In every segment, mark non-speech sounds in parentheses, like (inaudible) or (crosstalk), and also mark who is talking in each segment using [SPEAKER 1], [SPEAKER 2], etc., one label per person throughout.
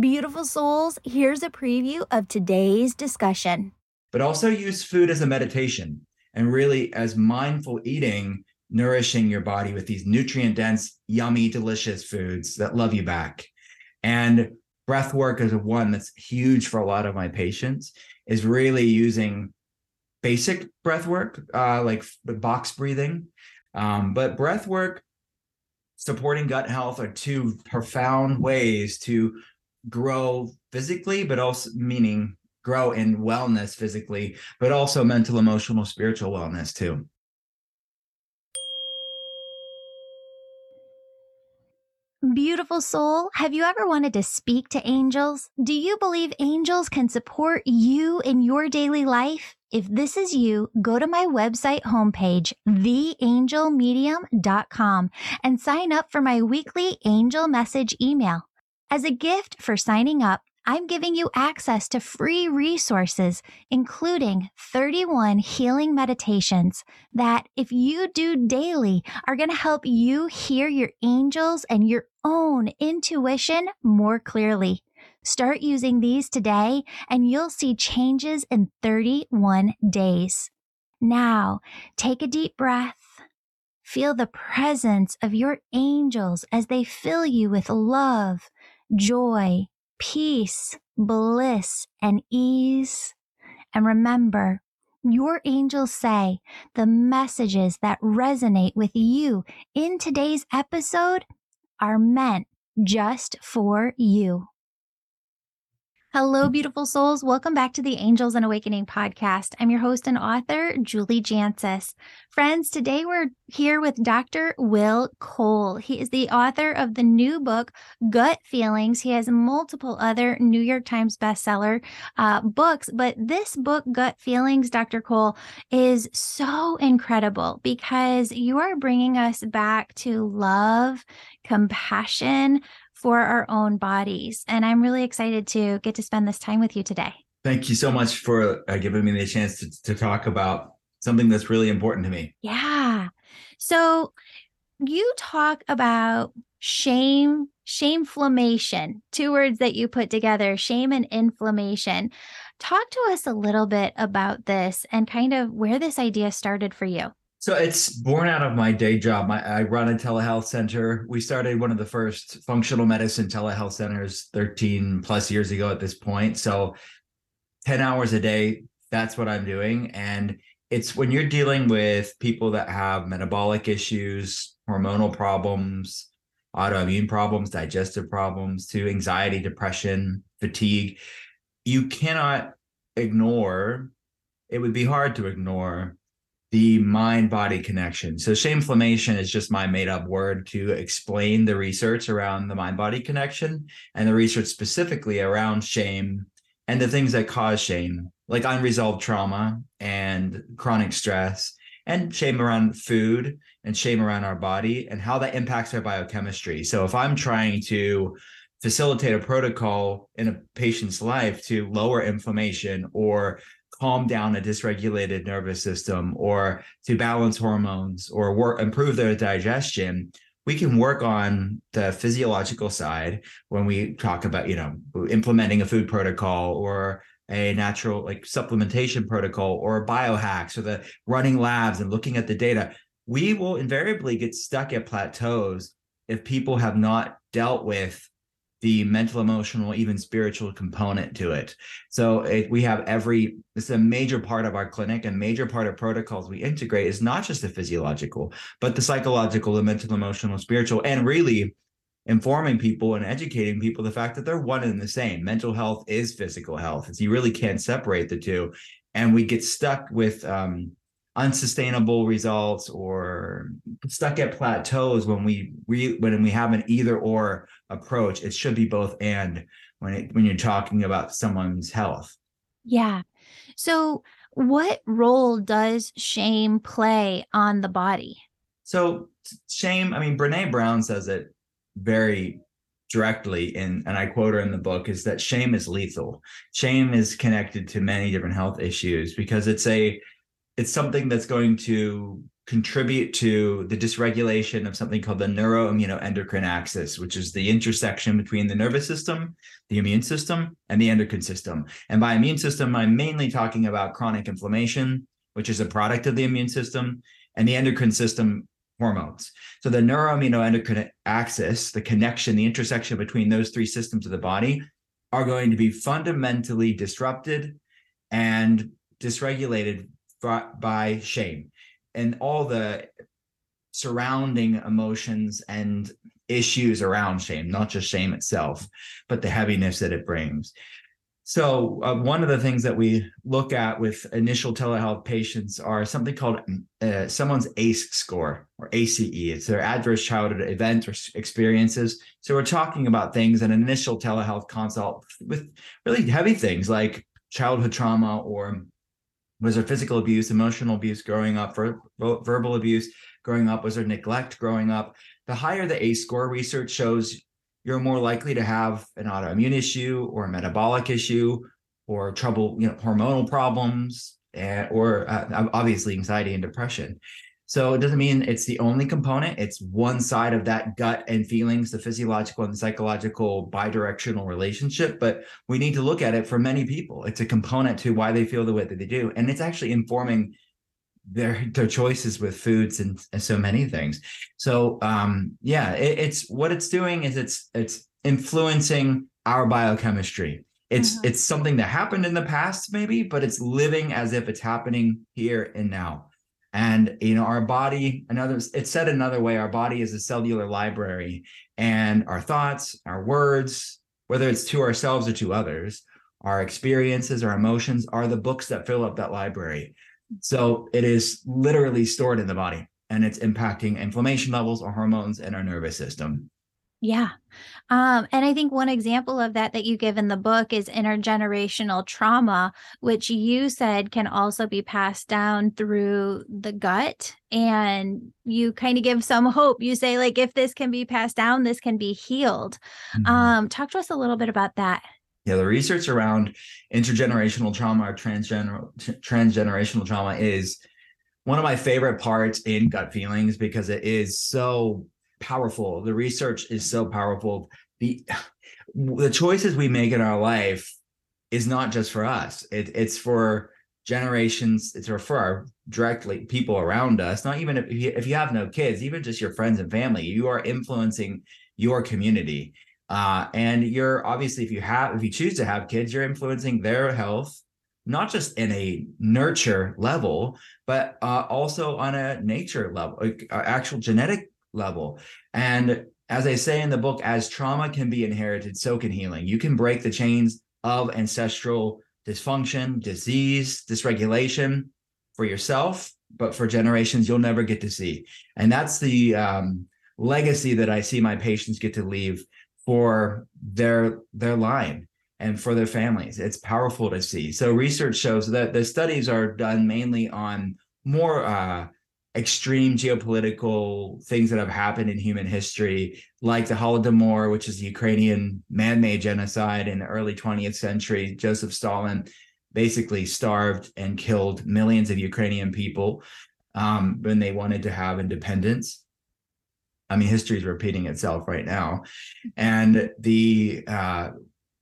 [SPEAKER 1] Beautiful souls, here's a preview of today's discussion.
[SPEAKER 2] But also use food as a meditation and really as mindful eating, nourishing your body with these nutrient dense, yummy, delicious foods that love you back. And breath work is one that's huge for a lot of my patients, is really using basic breath work, uh, like box breathing. Um, but breath work supporting gut health are two profound ways to grow physically, but also meaning grow in wellness physically, but also mental, emotional, spiritual wellness too.
[SPEAKER 1] Beautiful soul, have you ever wanted to speak to angels? Do you believe angels can support you in your daily life? If this is you, go to my website homepage, theangelmedium.com, and sign up for my weekly angel message email. As a gift for signing up, I'm giving you access to free resources, including 31 healing meditations that, if you do daily, are going to help you hear your angels and your own intuition more clearly. Start using these today and you'll see changes in 31 days. Now, take a deep breath. Feel the presence of your angels as they fill you with love, joy, peace, bliss, and ease. And remember, your angels say the messages that resonate with you in today's episode are meant just for you. Hello, beautiful souls. Welcome back to the Angels and Awakening podcast. I'm your host and author, Julie Jancius. Friends, today we're here with Dr. Will Cole. He is the author of the new book, Gut Feelings. He has multiple other New York Times bestseller uh, books, but this book, Gut Feelings, Dr. Cole, is so incredible because you are bringing us back to love, compassion, for our own bodies. And I'm really excited to get to spend this time with you today.
[SPEAKER 2] Thank you so much for uh, giving me the chance to, to talk about something that's really important to me.
[SPEAKER 1] Yeah. So you talk about shame, shameflammation, two words that you put together, shame and inflammation. Talk to us a little bit about this and kind of where this idea started for you.
[SPEAKER 2] So it's born out of my day job. I run a telehealth center. We started one of the first functional medicine telehealth centers 13 plus years ago at this point. So 10 hours a day, that's what I'm doing. And it's when you're dealing with people that have metabolic issues, hormonal problems, autoimmune problems, digestive problems, to anxiety, depression, fatigue, you cannot ignore, it would be hard to ignore the mind body connection. So, shameflammation is just my made up word to explain the research around the mind body connection and the research specifically around shame and the things that cause shame, like unresolved trauma and chronic stress, and shame around food and shame around our body and how that impacts our biochemistry. So, if I'm trying to facilitate a protocol in a patient's life to lower inflammation or calm down a dysregulated nervous system or to balance hormones or work improve their digestion we can work on the physiological side when we talk about you know implementing a food protocol or a natural like supplementation protocol or biohacks or the running labs and looking at the data. We will invariably get stuck at plateaus if people have not dealt with the mental, emotional, even spiritual component to it. So it, we have every, this is a major part of our clinic and major part of protocols we integrate is not just the physiological, but the psychological, the mental, emotional, spiritual, and really informing people and educating people the fact that they're one and the same. Mental health is physical health. You really can't separate the two. And we get stuck with um, unsustainable results or stuck at plateaus when we re, when we have an either or approach it should be both and when it when you're talking about someone's health.
[SPEAKER 1] Yeah. So what role does shame play on the body?
[SPEAKER 2] So shame i mean brene brown says it very directly in and i quote her in the book is that shame is lethal. Shame is connected to many different health issues because it's a it's something that's going to contribute to the dysregulation of something called the neuroimmunoendocrine axis, which is the intersection between the nervous system, the immune system, and the endocrine system. And by immune system, I'm mainly talking about chronic inflammation, which is a product of the immune system, and the endocrine system hormones. So the neuroimmunoendocrine axis, the connection, the intersection between those three systems of the body are going to be fundamentally disrupted and dysregulated by shame and all the surrounding emotions and issues around shame, not just shame itself, but the heaviness that it brings. So, uh, one of the things that we look at with initial telehealth patients are something called uh, someone's ACE score or ACE. It's their adverse childhood event or experiences. So, we're talking about things in an initial telehealth consult with really heavy things like childhood trauma or was there physical abuse, emotional abuse growing up, ver- verbal abuse growing up? Was there neglect growing up? The higher the ACE score, research shows you're more likely to have an autoimmune issue or a metabolic issue or trouble, you know, hormonal problems, and, or uh, obviously anxiety and depression. So it doesn't mean it's the only component. It's one side of that gut and feelings, the physiological and psychological bidirectional relationship. But we need to look at it for many people. It's a component to why they feel the way that they do. And it's actually informing their their choices with foods and, and so many things. So um yeah, it, it's what it's doing is it's it's influencing our biochemistry. It's mm-hmm. it's something that happened in the past, maybe, but it's living as if it's happening here and now. And you know, our body, another it's said another way, our body is a cellular library, and our thoughts, our words, whether it's to ourselves or to others, our experiences, our emotions are the books that fill up that library. So it is literally stored in the body and it's impacting inflammation levels, our hormones, and our nervous system.
[SPEAKER 1] Yeah. Um, and I think one example of that that you give in the book is intergenerational trauma, which you said can also be passed down through the gut. And you kind of give some hope. You say, like, if this can be passed down, this can be healed. Mm-hmm. Um, talk to us a little bit about that.
[SPEAKER 2] Yeah, the research around intergenerational trauma or transgener- transgenerational trauma is one of my favorite parts in gut feelings because it is so powerful. The research is so powerful. The the choices we make in our life is not just for us. It, it's for generations. It's for our directly people around us. Not even if you, if you have no kids, even just your friends and family. You are influencing your community. Uh, and you're obviously if you have if you choose to have kids, you're influencing their health, not just in a nurture level, but uh, also on a nature level, uh, actual genetic level. And as I say in the book, as trauma can be inherited, so can healing. You can break the chains of ancestral dysfunction, disease, dysregulation for yourself, but for generations you'll never get to see. And that's the um, legacy that I see my patients get to leave for their their line and for their families. It's powerful to see. So research shows that the studies are done mainly on more uh, extreme geopolitical things that have happened in human history, like the Holodomor, which is the Ukrainian man-made genocide in the early 20th century. Joseph Stalin basically starved and killed millions of Ukrainian people um, when they wanted to have independence. I mean, history is repeating itself right now, and the uh,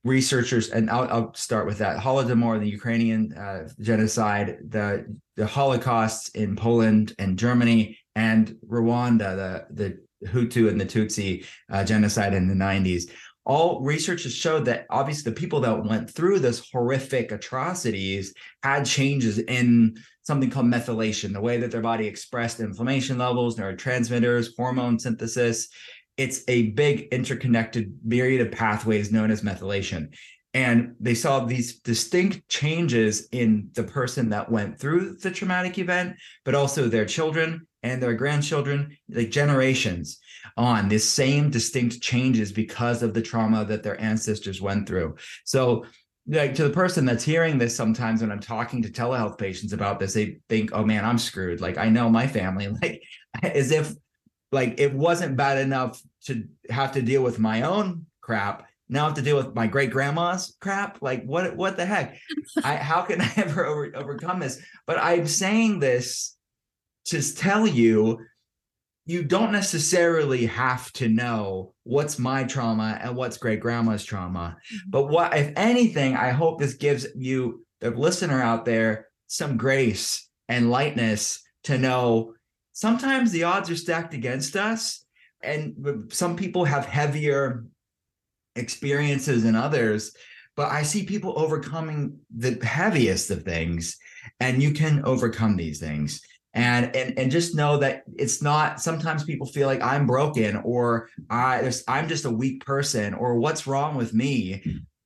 [SPEAKER 2] researchers, and I'll, I'll, start with that. Holodomor, the Ukrainian uh, genocide, the the Holocausts in Poland and Germany, and Rwanda, the the Hutu and the Tutsi uh, genocide in the 90s. All research has showed that obviously the people that went through this horrific atrocities had changes in something called methylation, the way that their body expressed inflammation levels, neurotransmitters, hormone synthesis, it's a big interconnected myriad of pathways known as methylation. And they saw these distinct changes in the person that went through the traumatic event, but also their children and their grandchildren, like generations on this same distinct changes because of the trauma that their ancestors went through. So like to the person that's hearing this sometimes when I'm talking to telehealth patients about this, they think, oh man, I'm screwed. Like I know my family, (laughs) like as if like it wasn't bad enough to have to deal with my own crap now I have to deal with my great grandma's crap like what what the heck (laughs) I, how can (laughs) i ever over, overcome this but i'm saying this to tell you you don't necessarily have to know what's my trauma and what's great grandma's trauma. Mm-hmm. But what, if anything, I hope this gives you, the listener out there, some grace and lightness to know sometimes the odds are stacked against us. And some people have heavier experiences than others. But I see people overcoming the heaviest of things, and you can overcome these things and and and just know that it's not sometimes people feel like i'm broken or i i'm just a weak person or what's wrong with me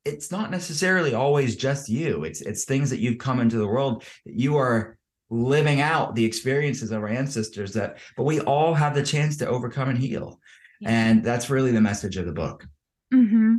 [SPEAKER 2] it's not necessarily always just you it's it's things that you've come into the world that you are living out the experiences of our ancestors that but we all have the chance to overcome and heal yeah. and that's really the message of the book
[SPEAKER 1] mm-hmm.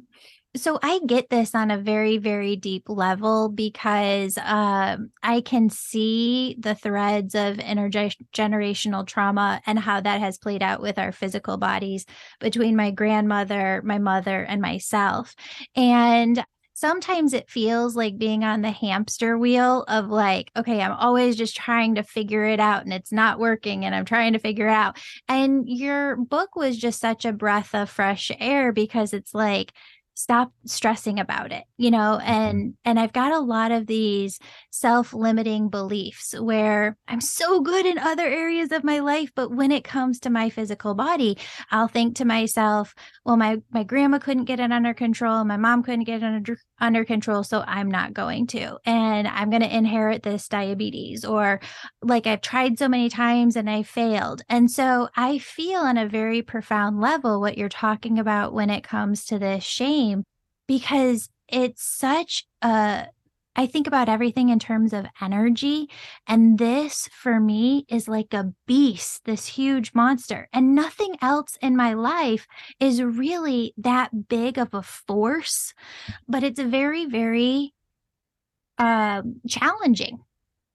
[SPEAKER 1] So I get this on a very, very deep level because um, I can see the threads of intergenerational trauma and how that has played out with our physical bodies between my grandmother, my mother, and myself. And sometimes it feels like being on the hamster wheel of like, okay, I'm always just trying to figure it out and it's not working and I'm trying to figure it out. And your book was just such a breath of fresh air because it's like, stop stressing about it you know mm-hmm. and and i've got a lot of these self-limiting beliefs where i'm so good in other areas of my life but when it comes to my physical body i'll think to myself well my my grandma couldn't get it under control my mom couldn't get it under under control so i'm not going to and i'm going to inherit this diabetes or like i've tried so many times and i failed and so i feel on a very profound level what you're talking about when it comes to this shame because it's such a I think about everything in terms of energy. And this for me is like a beast, this huge monster. And nothing else in my life is really that big of a force, but it's very, very um, challenging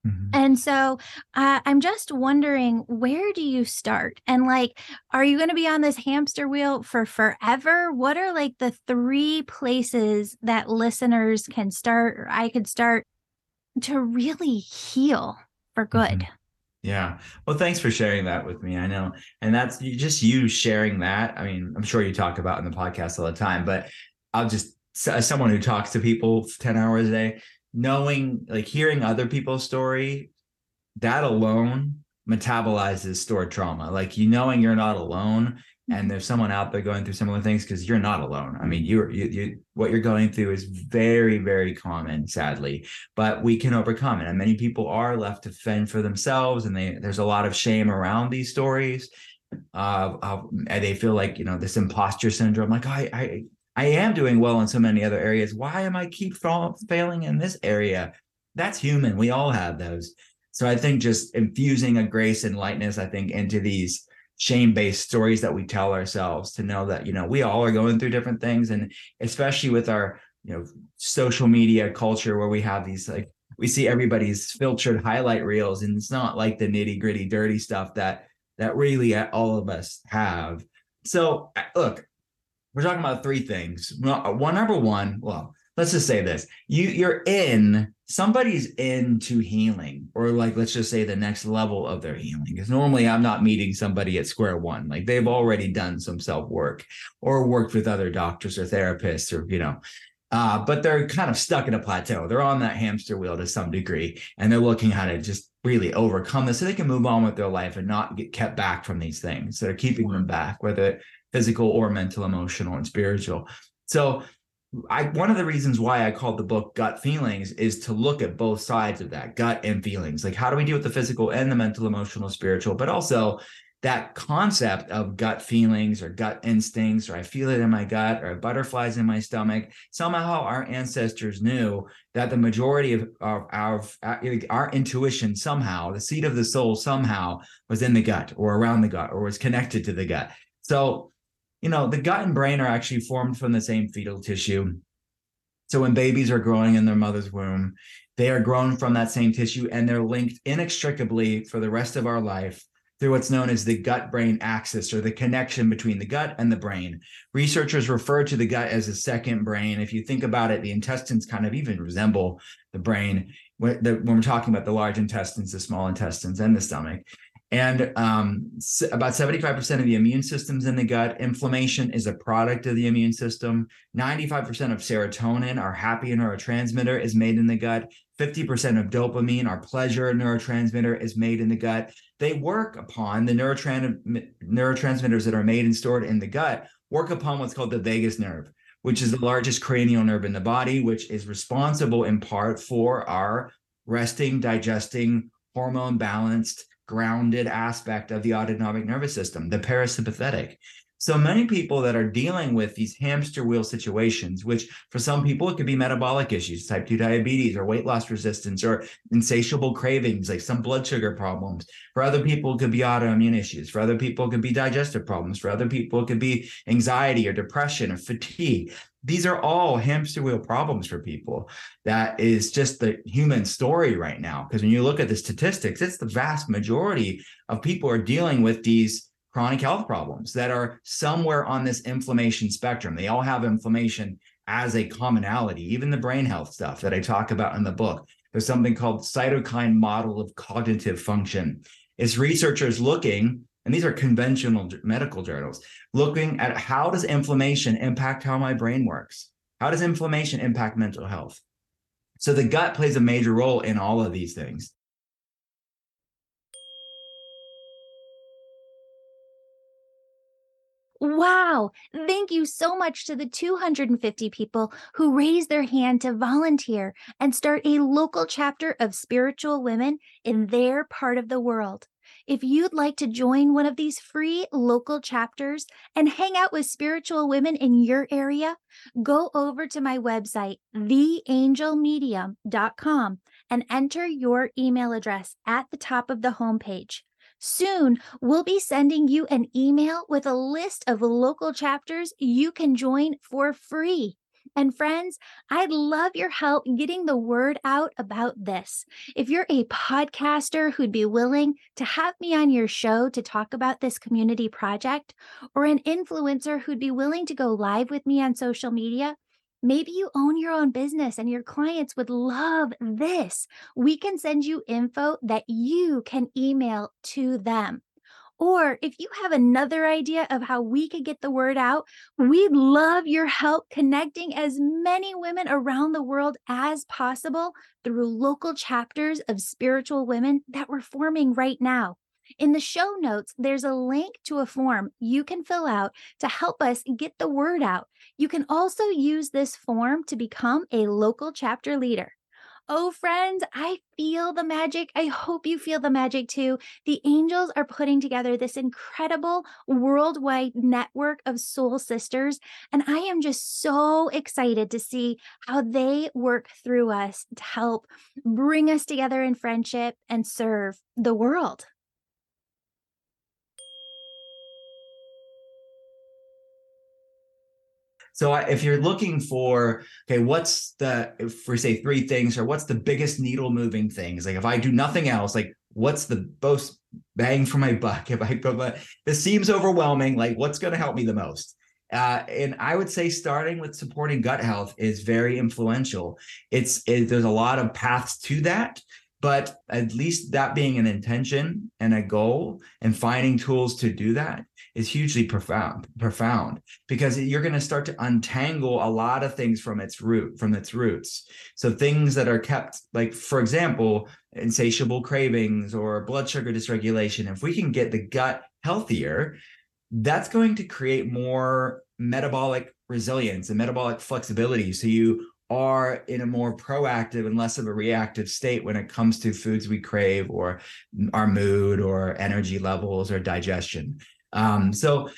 [SPEAKER 1] Mm-hmm. And so uh, I'm just wondering, where do you start? And like, are you going to be on this hamster wheel for forever? What are like the three places that listeners can start or I could start to really heal for good? Mm-hmm.
[SPEAKER 2] Yeah. Well, thanks for sharing that with me. I know. And that's just you sharing that. I mean, I'm sure you talk about in the podcast all the time, but I'll just, as someone who talks to people 10 hours a day, knowing like hearing other people's story that alone metabolizes stored trauma. Like you knowing you're not alone and there's someone out there going through similar things because you're not alone. I mean you're you, you what you're going through is very very common sadly but we can overcome it. And many people are left to fend for themselves and they there's a lot of shame around these stories uh, uh they feel like you know this imposter syndrome like I, I I am doing well in so many other areas. Why am I keep failing in this area? That's human. We all have those. So I think just infusing a grace and lightness, I think, into these shame-based stories that we tell ourselves to know that, you know, we all are going through different things. And especially with our, you know, social media culture where we have these like we see everybody's filtered highlight reels, and it's not like the nitty-gritty dirty stuff that that really all of us have. So uh, look, we're talking about three things. One number one, well, let's just say this. You you're in somebody's into healing or like let's just say the next level of their healing. Because normally i'm not meeting somebody at square one. Like they've already done some self work or worked with other doctors or therapists or you know uh, but they're kind of stuck in a plateau. They're on that hamster wheel to some degree and they're looking how to just really overcome this so they can move on with their life and not get kept back from these things. That are keeping them back whether physical or mental, emotional, and spiritual. So I one of the reasons why I called the book Gut Feelings is to look at both sides of that gut and feelings. Like how do we deal with the physical and the mental, emotional, spiritual, but also that concept of gut feelings or gut instincts, or I feel it in my gut, or butterflies in my stomach. Somehow our ancestors knew that the majority of our, our, our intuition somehow, the seat of the soul somehow was in the gut or around the gut or was connected to the gut. So you know, the gut and brain are actually formed from the same fetal tissue. So when babies are growing in their mother's womb, they are grown from that same tissue and they're linked inextricably for the rest of our life through what's known as the gut brain axis or the connection between the gut and the brain. Researchers refer to the gut as a second brain. If you think about it, the intestines kind of even resemble the brain when, we're talking about the large intestines, the small intestines, and the stomach. And um, about 75% of the immune system's in the gut. Inflammation is a product of the immune system. 95% of serotonin, our happy neurotransmitter, is made in the gut. 50% of dopamine, our pleasure neurotransmitter, is made in the gut. They work upon the neurotransmitters that are made and stored in the gut, work upon what's called the vagus nerve, which is the largest cranial nerve in the body, which is responsible in part for our resting, digesting, hormone balanced, grounded aspect of the autonomic nervous system, the parasympathetic. So many people that are dealing with these hamster wheel situations, which for some people it could be metabolic issues, type 2 diabetes or weight loss resistance or insatiable cravings, like some blood sugar problems. For other people, it could be autoimmune issues. For other people, it could be digestive problems. For other people, it could be anxiety or depression or fatigue. These are all hamster wheel problems for people. That is just the human story right now. Because when you look at the statistics, it's the vast majority of people are dealing with these chronic health problems that are somewhere on this inflammation spectrum. They all have inflammation as a commonality, even the brain health stuff that I talk about in the book. There's something called cytokine model of cognitive function. It's researchers looking, and these are conventional medical journals, looking at how does inflammation impact how my brain works? How does inflammation impact mental health? So the gut plays a major role in all of these things.
[SPEAKER 1] Wow. Thank you so much to the 250 people who raised their hand to volunteer and start a local chapter of spiritual women in their part of the world. If you'd like to join one of these free local chapters and hang out with spiritual women in your area, go over to my website, theangelmedium.com, and enter your email address at the top of the homepage. Soon, we'll be sending you an email with a list of local chapters you can join for free. And friends, I'd love your help getting the word out about this. If you're a podcaster who'd be willing to have me on your show to talk about this community project, or an influencer who'd be willing to go live with me on social media, Maybe you own your own business and your clients would love this. We can send you info that you can email to them. Or if you have another idea of how we could get the word out, we'd love your help connecting as many women around the world as possible through local chapters of spiritual women that we're forming right now. In the show notes, there's a link to a form you can fill out to help us get the word out. You can also use this form to become a local chapter leader. Oh, friends, I feel the magic. I hope you feel the magic too. The angels are putting together this incredible worldwide network of soul sisters. And I am just so excited to see how they work through us to help bring us together in friendship and serve the world.
[SPEAKER 2] So if you're looking for, okay, what's the, we say three things, or what's the biggest needle moving things? Like if I do nothing else, like what's the most bang for my buck? (laughs) If I put my, this seems overwhelming, like what's going to help me the most? Uh, and I would say starting with supporting gut health is very influential. It's it, there's a lot of paths to that, but at least that being an intention and a goal and finding tools to do that is hugely profound profound because you're going to start to untangle a lot of things from its root from its roots. So things that are kept like for example insatiable cravings or blood sugar dysregulation if we can get the gut healthier that's going to create more metabolic resilience and metabolic flexibility. So you are in a more proactive and less of a reactive state when it comes to foods we crave or our mood or energy levels or digestion. Um, so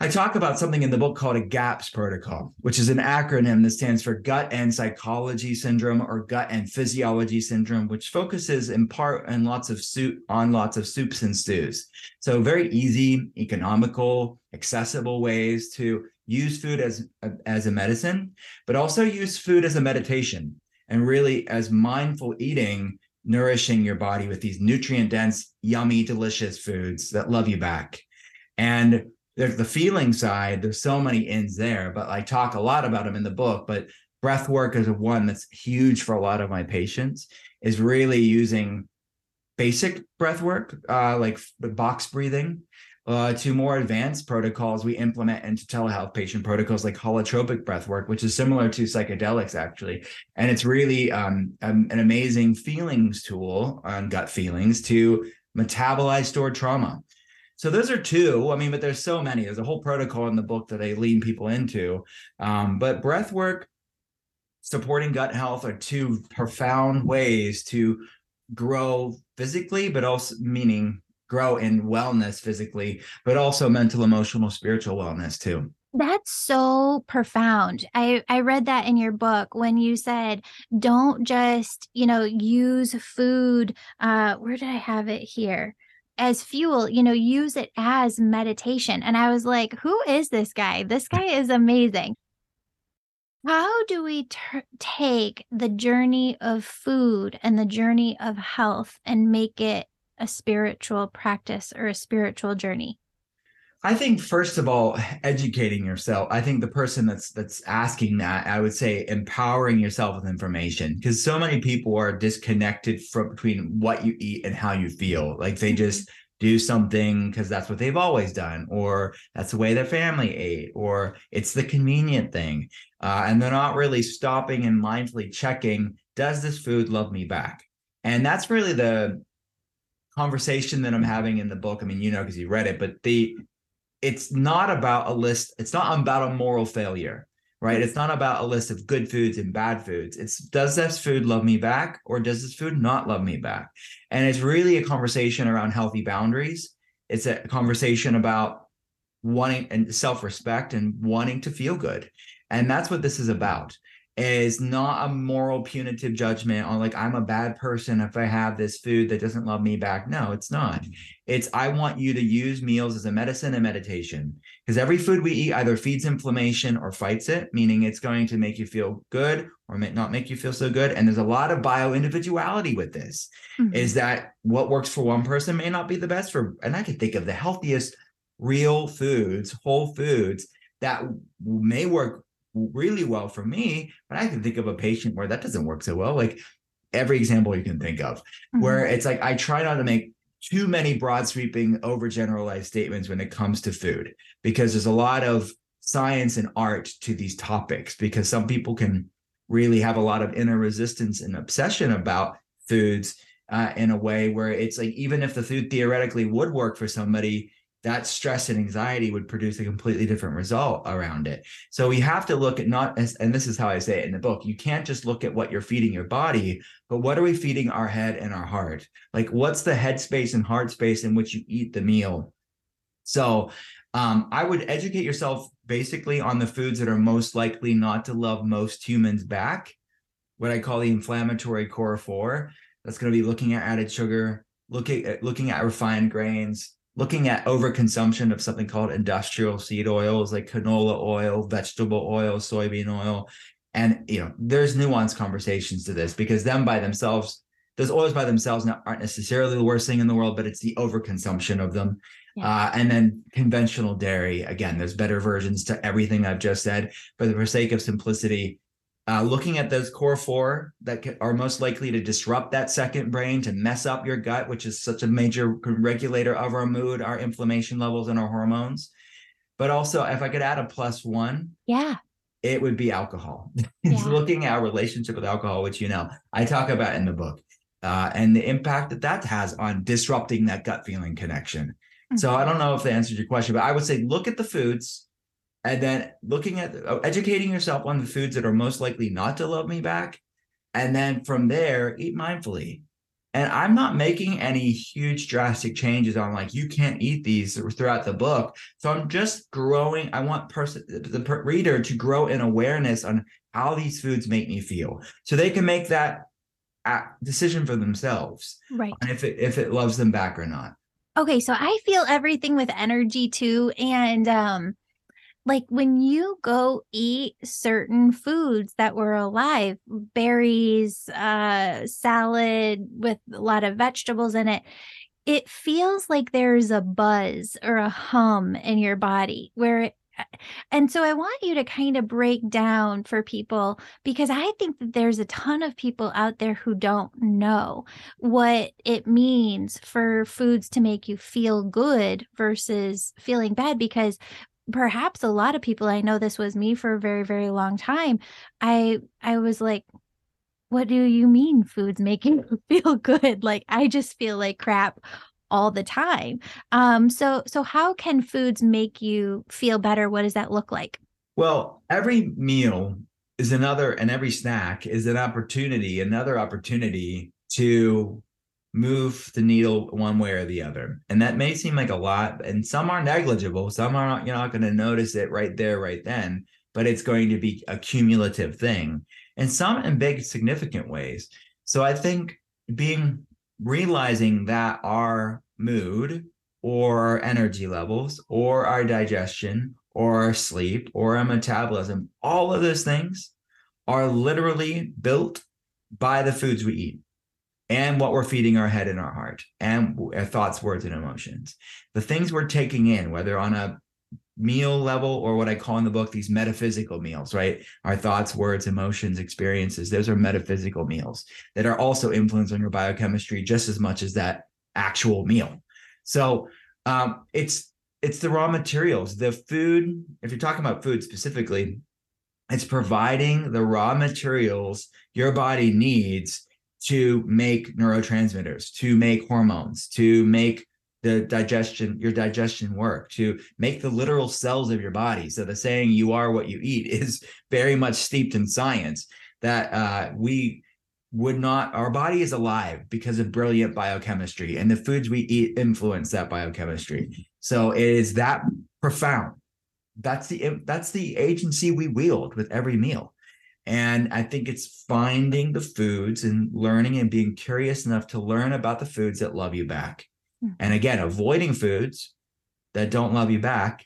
[SPEAKER 2] I talk about something in the book called a GAPS protocol, which is an acronym that stands for gut and psychology syndrome or gut and physiology syndrome, which focuses in part on lots of soup on lots of soups and stews. So very easy, economical, accessible ways to use food as as a medicine, but also use food as a meditation and really as mindful eating, nourishing your body with these nutrient dense, yummy, delicious foods that love you back. And there's the feeling side, there's so many ins there, but I talk a lot about them in the book. But breath work is one that's huge for a lot of my patients, is really using basic breath work, uh, like box breathing, uh, to more advanced protocols we implement into telehealth patient protocols like holotropic breath work, which is similar to psychedelics actually. And it's really um, an, an amazing feelings tool on gut feelings to metabolize stored trauma. So those are two. I mean, but there's so many. There's a whole protocol in the book that I lead people into. Um, but breath work, supporting gut health are two profound ways to grow physically, but also meaning grow in wellness physically, but also mental, emotional, spiritual wellness too.
[SPEAKER 1] That's so profound. I I read that in your book when you said don't just, you know, use food uh where did I have it here? as fuel, you know, use it as meditation. And I was like, who is this guy? This guy is amazing. How do we ter- take the journey of food and the journey of health and make it a spiritual practice or a spiritual journey?
[SPEAKER 2] I think first of all, educating yourself. I think the person that's that's asking that, I would say empowering yourself with information because so many people are disconnected from between what you eat and how you feel. Like they just mm-hmm. do something because that's what they've always done, or that's the way their family ate, or it's the convenient thing, uh, and they're not really stopping and mindfully checking: Does this food love me back? And that's really the conversation that I'm having in the book. I mean, you know, because you read it, but the it's not about a list it's not about a moral failure right? It's not about a list of good foods and bad foods. It's does this food love me back or does this food not love me back? And it's really a conversation around healthy boundaries. It's a conversation about wanting and self-respect and wanting to feel good. And that's what this is about is not a moral punitive judgment on like I'm a bad person if I have this food that doesn't love me back. No, it's not. It's I want you to use meals as a medicine and meditation because every food we eat either feeds inflammation or fights it, meaning it's going to make you feel good or may not make you feel so good. And there's a lot of bio individuality with this. Mm-hmm. Is that what works for one person may not be the best for and I can think of the healthiest real foods, whole foods that may work really well for me, but I can think of a patient where that doesn't work so well. Like every example you can think of, mm-hmm. where it's like I try not to make too many broad sweeping overgeneralized statements when it comes to food because there's a lot of science and art to these topics because some people can really have a lot of inner resistance and obsession about foods uh, in a way where it's like even if the food theoretically would work for somebody that stress and anxiety would produce a completely different result around it. So we have to look at not as, and this is how I say it in the book, you can't just look at what you're feeding your body, but what are we feeding our head and our heart? Like what's the head space and heart space in which you eat the meal? So um, I would educate yourself basically on the foods that are most likely not to love most humans back, what I call the inflammatory core four. That's going to be looking at added sugar, looking at looking at refined grains, looking at overconsumption of something called industrial seed oils like canola oil, vegetable oil, soybean oil. And you know, there's nuanced conversations to this because them by themselves, those oils by themselves aren't necessarily the worst thing in the world, but it's the overconsumption of them. Yeah. Uh, and then conventional dairy, again, there's better versions to everything I've just said. But for the sake of simplicity, uh, looking at those core four that are most likely to disrupt that second brain to mess up your gut, which is such a major regulator of our mood, our inflammation levels, and our hormones. But also, if I could add a plus one,
[SPEAKER 1] yeah,
[SPEAKER 2] it would be alcohol. it's (laughs) yeah. looking at our relationship with alcohol, which you know I talk about in the book, uh, and the impact that that has on disrupting that gut feeling connection. Mm-hmm. So I don't know if that answers your question, but I would say look at the foods and then looking at uh, educating yourself on the foods that are most likely not to love me back and then from there eat mindfully. And i'm not making any huge drastic changes on like you can't eat these throughout the book. So i'm just growing i want person the reader to grow in awareness on how these foods make me feel. So they can make that decision for themselves
[SPEAKER 1] right.
[SPEAKER 2] and if it if it loves them back or not.
[SPEAKER 1] Okay so i feel everything with energy too and um like when you go eat certain foods that were alive berries uh salad with a lot of vegetables in it it feels like there's a buzz or a hum in your body where and so I want you to kind of break down for people because I think that there's a ton of people out there who don't know what it means for foods to make you feel good versus feeling bad because perhaps a lot of people I know this was me for a very very long time. I I was like what do you mean foods make (laughs) you feel good? Like I just feel like crap all the time. Um, so so how can foods make you feel better? What does that look like?
[SPEAKER 2] Well, every meal is another, and every snack is an opportunity, another opportunity to move the needle one way or the other. And that may seem like a lot, and some are negligible. Some are not, you're not going to notice it right there, right then, but it's going to be a cumulative thing. And some in big, significant ways. So I think being realizing that our mood or energy levels or our digestion or our sleep or our metabolism, all of those things are literally built by the foods we eat and what we're feeding our head and our heart and our thoughts, words, and emotions. The things we're taking in, whether on a meal level or what I call in the book these metaphysical meals, right? Our thoughts, words, emotions, experiences, those are metaphysical meals that are also influenced on your biochemistry just as much as that actual meal. So um, it's it's the raw materials, the food. If you're talking about food specifically, it's providing the raw materials your body needs to make neurotransmitters, to make hormones, to make the digestion, your digestion work, to make the literal cells of your body. So the saying "you are what you eat" (laughs) is very much steeped in science. That uh, we would not. Our body is alive because of brilliant biochemistry, and the foods we eat influence that biochemistry. So it is that profound. That's the that's the agency we wield with every meal. And I think it's finding the foods and learning and being curious enough to learn about the foods that love you back and mm-hmm. again, avoiding foods that don't love you back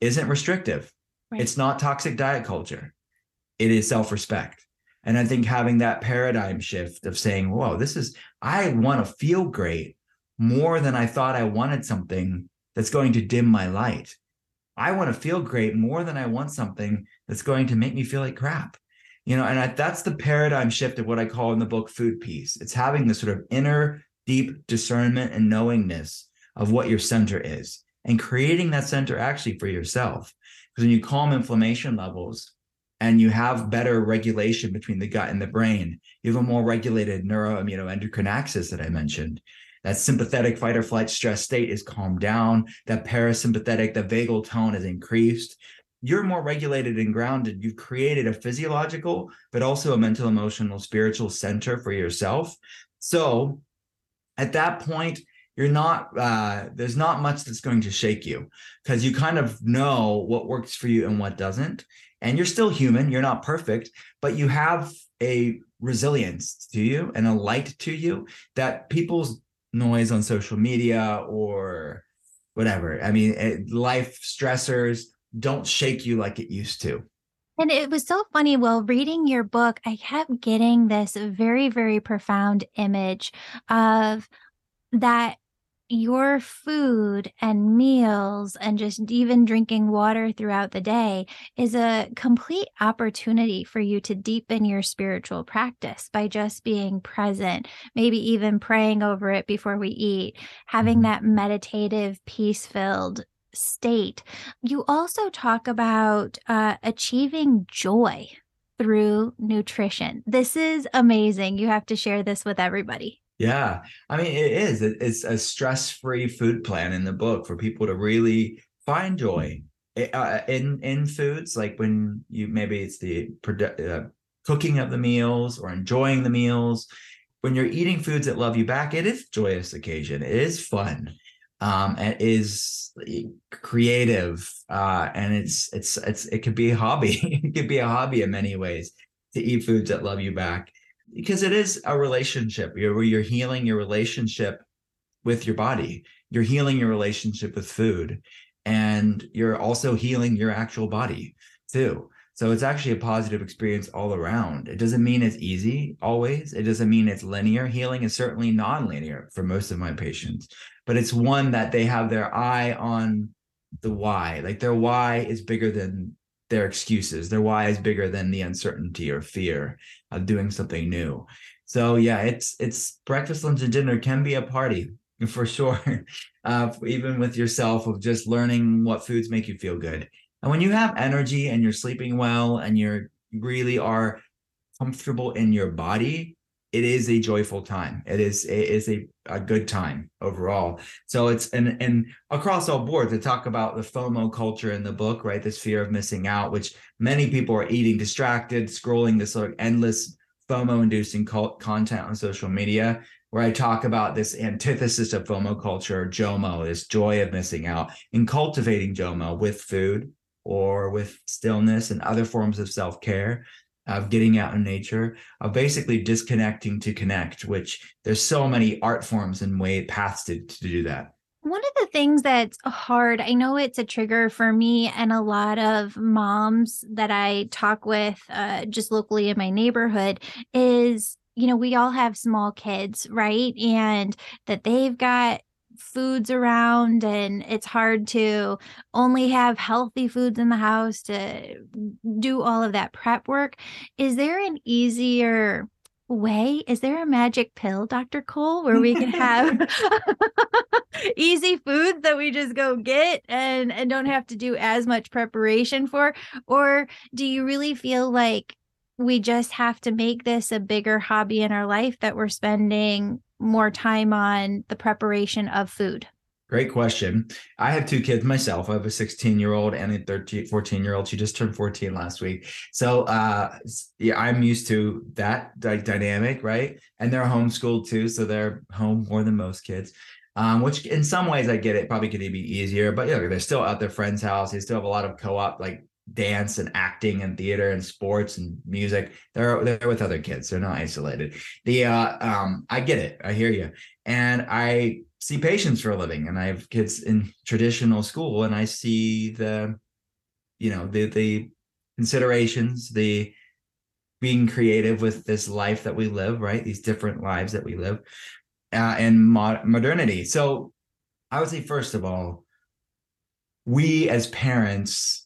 [SPEAKER 2] isn't restrictive. Right. It's not toxic diet culture. It is self respect. And I think having that paradigm shift of saying, whoa, this is, I want to feel great more than I thought I wanted something that's going to dim my light. I want to feel great more than I want something that's going to make me feel like crap. You know, and I, that's the paradigm shift of what I call in the book food peace. It's having this sort of inner deep discernment and knowingness of what your center is and creating that center actually for yourself. Because when you calm inflammation levels and you have better regulation between the gut and the brain, you have a more regulated neuroimmunoendocrine axis that I mentioned. That sympathetic fight or flight stress state is calmed down. That parasympathetic, the vagal tone is increased. You're more regulated and grounded. You've created a physiological, but also a mental, emotional, spiritual center for yourself. So at that point you're not uh, there's not much that's going to shake you because you kind of know what works for you and what doesn't and you're still human you're not perfect but you have a resilience to you and a light to you that people's noise on social media or whatever i mean life stressors don't shake you like it used to
[SPEAKER 1] and it was so funny while reading your book, I kept getting this very, very profound image of that your food and meals and just even drinking water throughout the day is a complete opportunity for you to deepen your spiritual practice by just being present, maybe even praying over it before we eat, having mm-hmm. that meditative, peace filled state. You also talk about uh, achieving joy through nutrition. This is amazing. You have to share this with everybody.
[SPEAKER 2] Yeah. I mean, it is. It's a stress free food plan in the book for people to really find joy eh, uh, in in foods like when you maybe it's the uh, cooking of the meals or enjoying the meals when you're eating foods that love you back it is joyous occasion it is fun um, is creative uh, and it's it's it's it could be a hobby (laughs) it could be a hobby in many ways to eat foods that love you back because it is a relationship you're, where you're healing your relationship with your body you're healing your relationship with food and you're also healing your actual body too so it's actually a positive experience all around. It doesn't mean it's easy always. It doesn't mean it's linear. Healing is certainly non-linear for most of my patients, but it's one that they have their eye on the why. Like their why is bigger than their excuses. Their why is bigger than the uncertainty or fear of doing something new. So yeah, it's it's breakfast, lunch, and dinner can be a party (laughs) for sure. (laughs) Uh, even with yourself of just learning what foods make you feel good. And when you have energy and you're sleeping well and you're really are comfortable in your body, it is a joyful time. It is it is a, a good time overall. So it's and and across all boards to talk about the FOMO culture in the book, right? This fear of missing out, which many people are eating distracted, scrolling this sort of endless FOMO inducing content on social media, where I talk about this antithesis of FOMO culture, JOMO, this joy of missing out, and cultivating JOMO with food or with stillness and other forms of self care of getting out in nature, of basically disconnecting to connect, which there's so many art forms and way paths to, to do that.
[SPEAKER 1] One of the things that's hard, I know it's a trigger for me and a lot of moms that I talk with uh, just locally in my neighborhood is you know, we all have small kids, right? And that they've got foods around and it's hard to only have healthy foods in the house to do all of that prep work. Is there an easier way? Is there a magic pill, Dr. Cole, where we can have (laughs) (laughs) easy foods that we just go get and, and don't have to do as much preparation for? Or do you really feel like we just have to make this a bigger hobby in our life that we're spending more time on the preparation of food?
[SPEAKER 2] Great question. I have two kids myself. I have a 16 year old and a 13, 14 year old. She just turned 14 last week. So uh, yeah, I'm used to that like dynamic, right? And they're homeschooled too. So they're home more than most kids. Um, which in some ways I get it probably could be easier, but yeah, they're still at their friend's house. They still have a lot of co-op like dance and acting and theater and sports and music. They're they're with other kids. They're not isolated. The uh um i get it. I hear you and i see patients for a living and i have kids in traditional school and i see the you know the the considerations the being creative with this life that we live right? These different lives that we live uh, and mod- modernity. So i would say first of all we as parents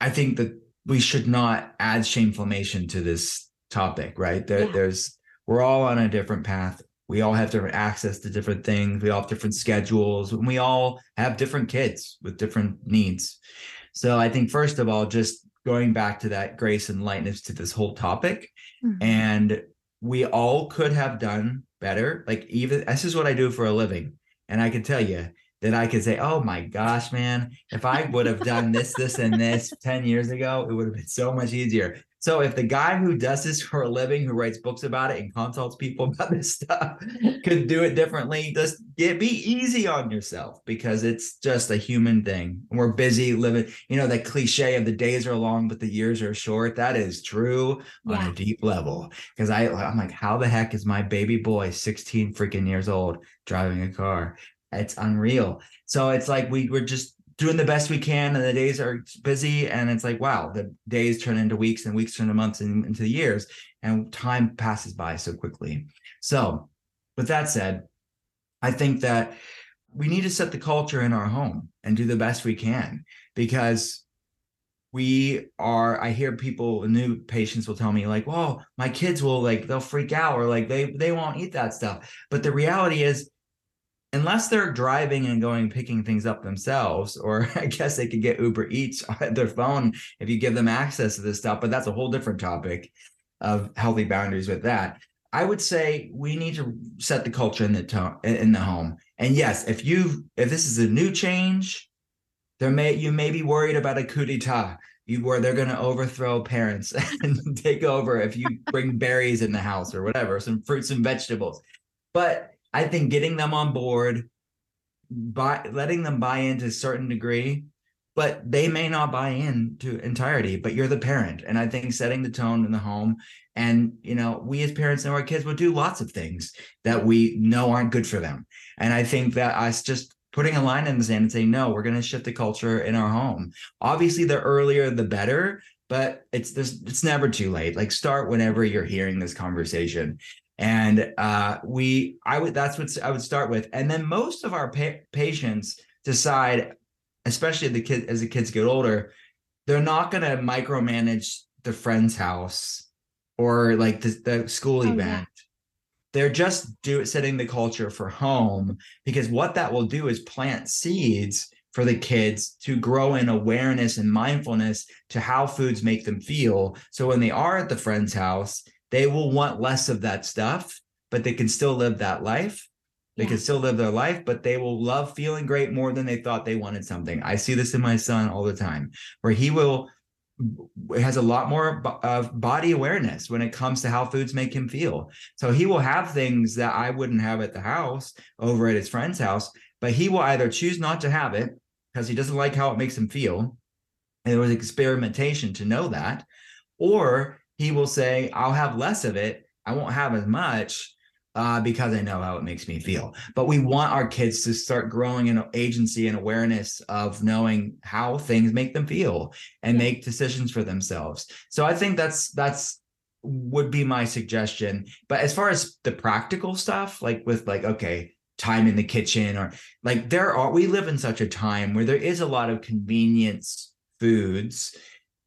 [SPEAKER 2] I think that we should not add shameflammation to this topic, right? There, yeah. There's we're all on a different path. We all have different access to different things. We all have different schedules, and we all have different kids with different needs. So I think first of all, just going back to that grace and lightness to this whole topic, mm-hmm. and we all could have done better. Like even this is what I do for a living, and I can tell you, that I could say, oh my gosh, man, if I would have done this, this, and this 10 years ago, it would have been so much easier. So if the guy who does this for a living, who writes books about it and consults people (laughs) about this stuff, could do it differently, just get be easy on yourself because it's just a human thing. We're busy living, you know, the cliche of the days are long, but the years are short. That is true yeah. on a deep level. Because I I'm like, how the heck is my baby boy 16 freaking years old driving a car? It's unreal. So it's like we we're just doing the best we can and the days are busy and it's like wow the days turn into weeks and weeks turn into months and into years and time passes by so quickly so with that said i think that we need to set the culture in our home and do the best we can because we are i hear people new patients will tell me like well my kids will like they'll freak out or like they they won't eat that stuff but the reality is unless they're driving and going picking things up themselves or (laughs) i guess they could get uber eats (laughs) on their phone if you give them access to this stuff but that's a whole different topic of healthy boundaries with that. I would say we need to set the culture in the to- in the home. And yes if you if this is a new change there may you may be worried about a coup d'etat you where they're going to overthrow parents (laughs) and take over if you bring berries in the house or whatever some fruits and vegetables. But I think getting them on board, by letting them buy into a certain degree, but they may not buy in to entirety. But you're the parent, and I think setting the tone in the home, and you know, we as parents know our kids will do lots of things that we know aren't good for them, and I think that us just putting a line in the sand and saying no, we're going to shift the culture in our home. Obviously, the earlier the better, but it's this it's never too late like start whenever you're hearing this conversation and uh, we i would that's what i would start with and then most of our pa- patients decide especially the kid as the kids get older, they're not going to micromanage the friend's house or like the, the school oh, event. Yeah. They're just do setting the culture for home because what that will do is plant seeds for the kids to grow in awareness and mindfulness to how foods make them feel. So when they are at the friend's house, they will want less of that stuff, but they can still live that life. They yeah. can still live their life, but they will love feeling great more than they thought they wanted something. I see this in my son all the time, where he will has a lot more of body awareness when it comes to how foods make him feel. So he will have things that I wouldn't have at the house over at his friend's house, but he will either choose not to have it because he doesn't like how it makes him feel. And there was experimentation to know that, or he will say, I'll have less of it. I won't have as much uh, because I know how it makes me feel. But we want our kids to start growing an agency and awareness of knowing how things make them feel and make decisions for themselves. So I think that's that's would be my suggestion. But as far as the practical stuff, like with like, okay, time in the kitchen or like there are we live in such a time where there is a lot of convenience foods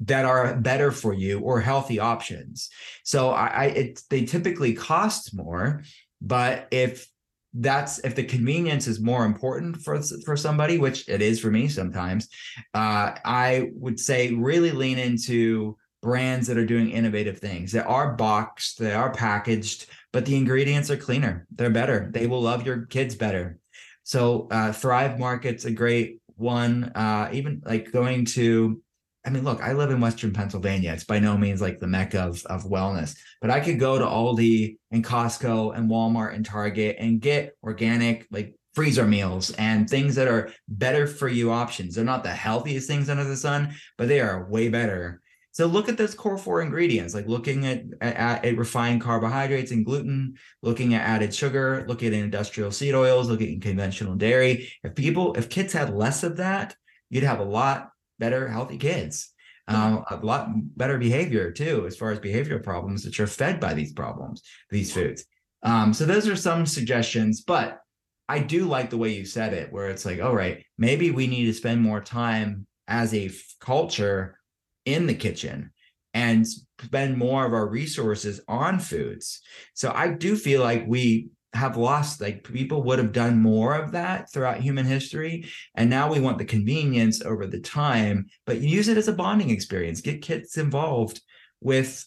[SPEAKER 2] that are better for you or healthy options. So I, I it, they typically cost more, but if that's if the convenience is more important for for somebody, which it is for me sometimes, uh, I would say really lean into brands that are doing innovative things that are boxed, they are packaged, but the ingredients are cleaner. They're better. They will love your kids better. So uh, Thrive Market's a great one. Uh, even like going to I mean, look, I live in Western Pennsylvania. It's by no means like the mecca of, of wellness, but I could go to Aldi and Costco and Walmart and Target and get organic, like freezer meals and things that are better for you options. They're not the healthiest things under the sun, but they are way better. So look at those core four ingredients, like looking at, at, at refined carbohydrates and gluten, looking at added sugar, looking at industrial seed oils, looking at conventional dairy. If people, if kids had less of that, you'd have a lot better, healthy kids. Um, a lot better behavior too, as far as behavioral problems that are fed by these problems, these foods. Um, so those are some suggestions, but I do like the way you said it, where it's like, all right, maybe we need to spend more time as a f- culture in the kitchen and spend more of our resources on foods. So I do feel like we have lost like people would have done more of that throughout human history. And now we want the convenience over the time but use it as a bonding experience. Get kids involved with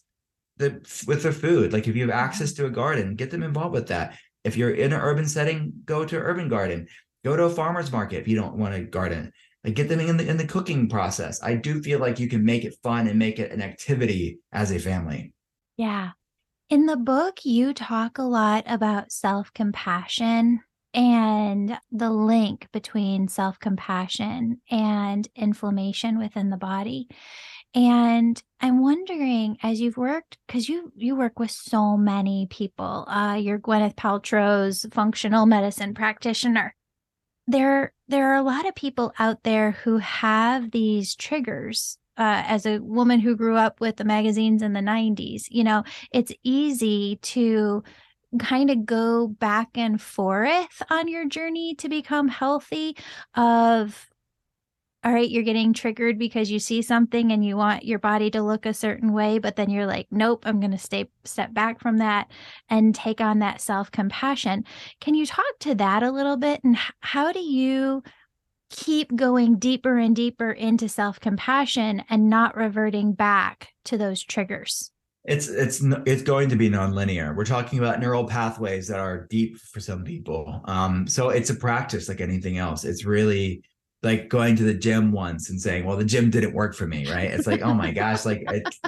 [SPEAKER 2] the with their food. Like if you have mm-hmm. access to a garden get them involved with that. If you're in an urban setting go to an urban garden. Go to a farmer's market if you don't want to garden. Like get them in the in the cooking process. I do feel like you can make it fun and make it an activity as a family.
[SPEAKER 1] Yeah in the book, you talk a lot about self compassion and the link between self compassion and inflammation within the body. And I'm wondering, as you've worked, because you you work with so many people, uh, you're Gwyneth Paltrow's functional medicine practitioner. There, there are a lot of people out there who have these triggers uh, as a woman who grew up with the magazines in the 90s, you know, it's easy to kind of go back and forth on your journey to become healthy of all right you're getting triggered because you see something and you want your body to look a certain way but then you're like nope i'm going to stay step back from that and take on that self compassion can you talk to that a little bit? And how do you keep going deeper and deeper into self-compassion and not reverting back to those triggers.
[SPEAKER 2] It's it's it's going to be nonlinear. We're talking about neural pathways that are deep for some people. Um so it's a practice like anything else. It's really like going to the gym once and saying well the gym didn't work for me right? It's like oh my gosh like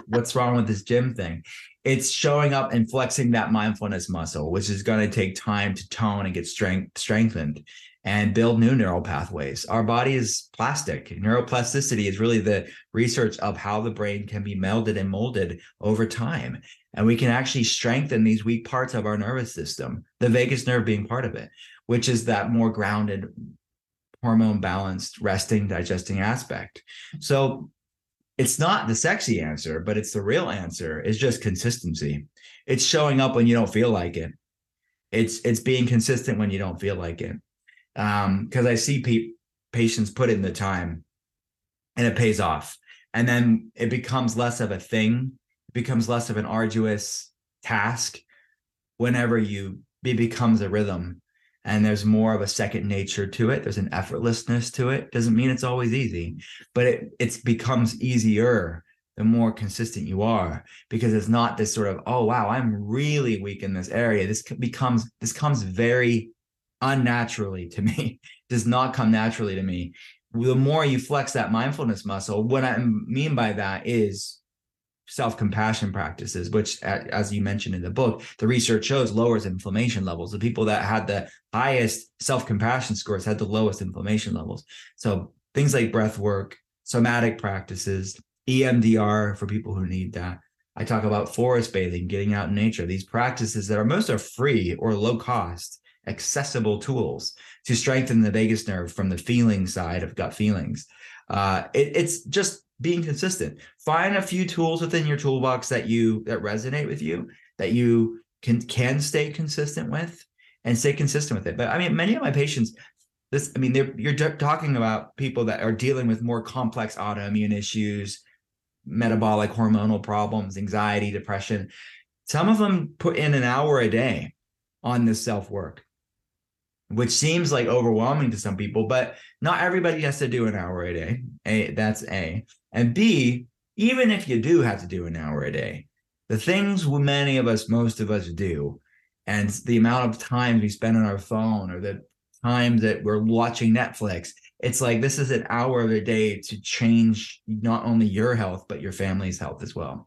[SPEAKER 2] what's wrong with this gym thing? It's showing up and flexing that mindfulness muscle which is going to take time to tone and get strength strengthened and build new neural pathways. Our body is plastic. Neuroplasticity is really the research of how the brain can be melded and molded over time. And we can actually strengthen these weak parts of our nervous system, the vagus nerve being part of it, which is that more grounded, hormone balanced, resting, digesting aspect. So it's not the sexy answer, but it's the real answer It's just consistency. It's showing up when you don't feel like it. It's it's being consistent when you don't feel like it um because i see people patients put in the time and it pays off. And then it becomes less of a thing, it becomes less of an arduous task whenever you it becomes a rhythm. And there's more of a second nature to it. There's an effortlessness to it. Doesn't mean it's always easy but it it becomes easier the more consistent you are because it's not this sort of oh wow i'm really weak in this area. This becomes this comes very unnaturally to me (laughs) does not come naturally to me. The more you flex that mindfulness muscle what i mean by that is self-compassion practices which as you mentioned in the book the research shows lowers inflammation levels. The people that had the highest self-compassion scores had the lowest inflammation levels. So things like breath work somatic practices emdr for people who need that. I talk about forest bathing getting out in nature. These practices that are most are free or low cost accessible tools to strengthen the vagus nerve from the feeling side of gut feelings. Uh, it, it's just being consistent. Find a few tools within your toolbox that you that resonate with you that you can can stay consistent with and stay consistent with it. But i mean many of my patients this i mean you're talking about people that are dealing with more complex autoimmune issues metabolic hormonal problems anxiety depression. Some of them put in an hour a day on this self work which seems like overwhelming to some people but not everybody has to do an hour a day a that's a and B, even if you do have to do an hour a day, the things many of us, most of us do, and the amount of time we spend on our phone or the time that we're watching Netflix, it's like this is an hour of a day to change not only your health, but your family's health as well.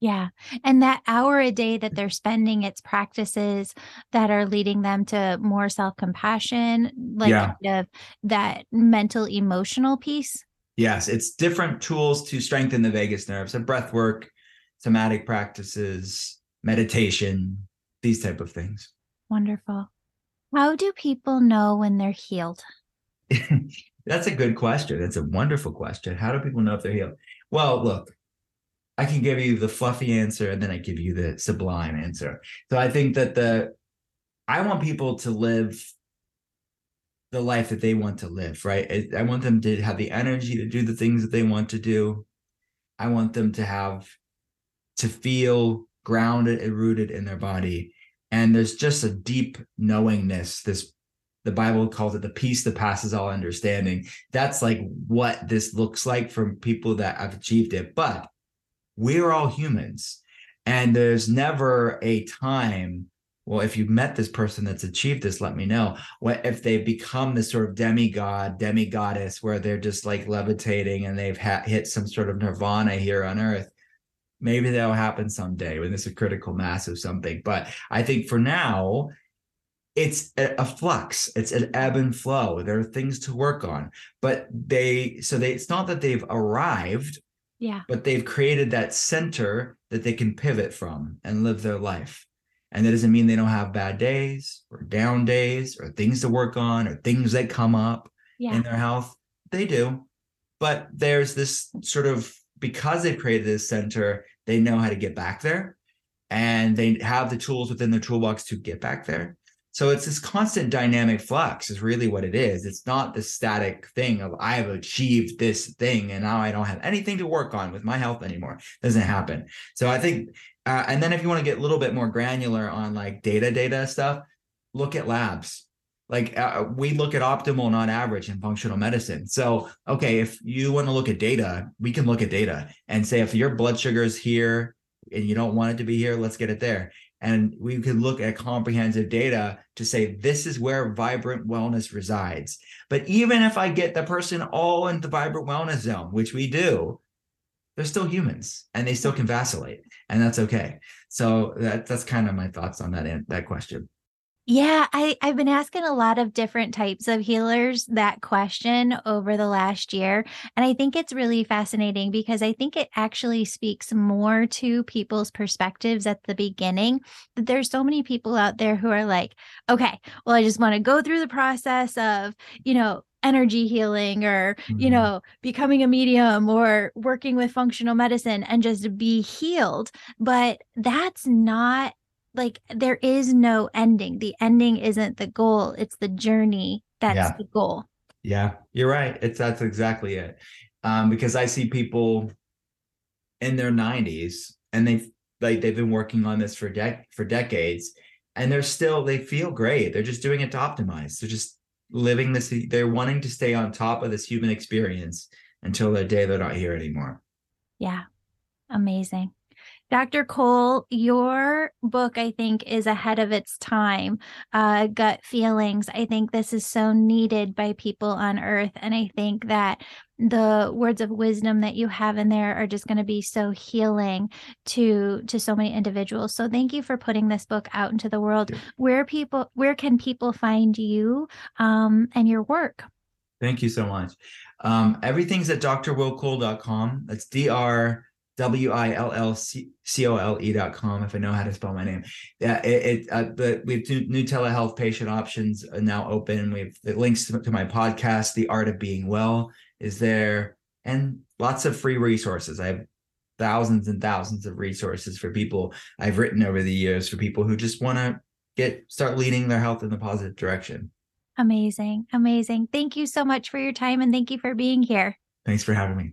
[SPEAKER 1] Yeah. And that hour a day that they're spending, it's practices that are leading them to more self compassion, like yeah. kind of that mental emotional piece.
[SPEAKER 2] Yes, it's different tools to strengthen the vagus nerve. So breath work, somatic practices, meditation, these type of things.
[SPEAKER 1] Wonderful. How do people know when they're healed? (laughs)
[SPEAKER 2] That's a good question. That's a wonderful question. How do people know if they're healed? Well, look, I can give you the fluffy answer and then I give you the sublime answer. So I think that the I want people to live the life that they want to live, right? I, want them to have the energy to do the things that they want to do. I want them to have to feel grounded and rooted in their body. And there's just a deep knowingness, this the Bible calls it the peace that passes all understanding. That's like what this looks like from people that have achieved it. But we're all humans. And there's never a time well if you've met this person that's achieved this let me know what if they become this sort of demigod demigoddess where they're just like levitating and they've ha- hit some sort of nirvana here on earth. Maybe that'll happen someday when there's a critical mass of something. But i think for now it's a, flux. It's an ebb and flow. There are things to work on. But they so they it's not that they've arrived
[SPEAKER 1] yeah
[SPEAKER 2] but they've created that center that they can pivot from and live their life and that doesn't mean they don't have bad days or down days or things to work on or things that come up yeah. in their health. They do. But there's this sort of, because they've created this center, they know how to get back there and they have the tools within their toolbox to get back there. So it's this constant dynamic flux is really what it is. It's not the static thing of I have achieved this thing and now I don't have anything to work on with my health anymore. It doesn't happen. So I think uh, and then if you want to get a little bit more granular on like data data stuff, look at labs. Like uh, we look at optimal, not average in functional medicine. So, okay, if you want to look at data, we can look at data and say if your blood sugar is here and you don't want it to be here, let's get it there. And we could look at comprehensive data to say this is where vibrant wellness resides. But even if I get the person all in the vibrant wellness zone, which we do, they're still humans and they still can vacillate and that's okay so that that's kind of my thoughts on that that question
[SPEAKER 1] yeah, I, I've been asking a lot of different types of healers that question over the last year. And I think it's really fascinating because I think it actually speaks more to people's perspectives at the beginning. That there's so many people out there who are like, okay, well, I just want to go through the process of, you know, energy healing or mm-hmm. you know becoming a medium or working with functional medicine and just be healed but that's not like there is no ending the ending isn't the goal it's the journey that's yeah. the goal
[SPEAKER 2] Yeah, you're right. It's that's exactly it. Um, because I see people in their 90s and they've like they've been working on this for dec for decades and they're still they feel great. They're just doing it to optimize. They're just living this they're wanting to stay on top of this human experience until the day they're not here anymore.
[SPEAKER 1] Yeah. Amazing. Dr. Cole, your book, I think, is ahead of its time. Uh, Gut Feelings. I think this is so needed by people on earth. And I think that the words of wisdom that you have in there are just going to be so healing to to so many individuals so thank you for putting this book out into the world where people where can people find you um, and your work
[SPEAKER 2] thank you so much um, everything's at drwillcole.com that's dr W-I-L-L-C-O-L-E dot com if I know how to spell my name. Yeah, it, it uh, the we have two new telehealth patient options now open. We have the links to, to my podcast, The Art of Being Well, is there, and lots of free resources. I have thousands and thousands of resources for people I've written over the years for people who just want to get start leading their health in the positive direction.
[SPEAKER 1] Amazing. Amazing. Thank you so much for your time and thank you for being here.
[SPEAKER 2] Thanks for having me.